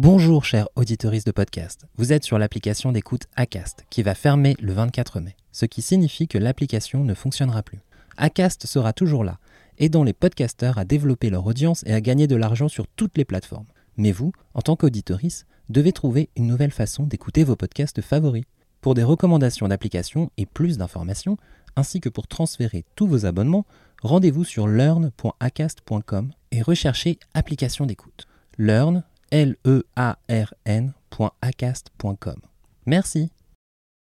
Bonjour chers auditoristes de podcast, vous êtes sur l'application d'écoute Acast qui va fermer le 24 mai, ce qui signifie que l'application ne fonctionnera plus. Acast sera toujours là, aidant les podcasteurs à développer leur audience et à gagner de l'argent sur toutes les plateformes. Mais vous, en tant qu'auditoriste, devez trouver une nouvelle façon d'écouter vos podcasts favoris. Pour des recommandations d'applications et plus d'informations, ainsi que pour transférer tous vos abonnements, rendez-vous sur learn.acast.com et recherchez application d'écoute. Learn, L-E-A-R-N.acast.com. Merci.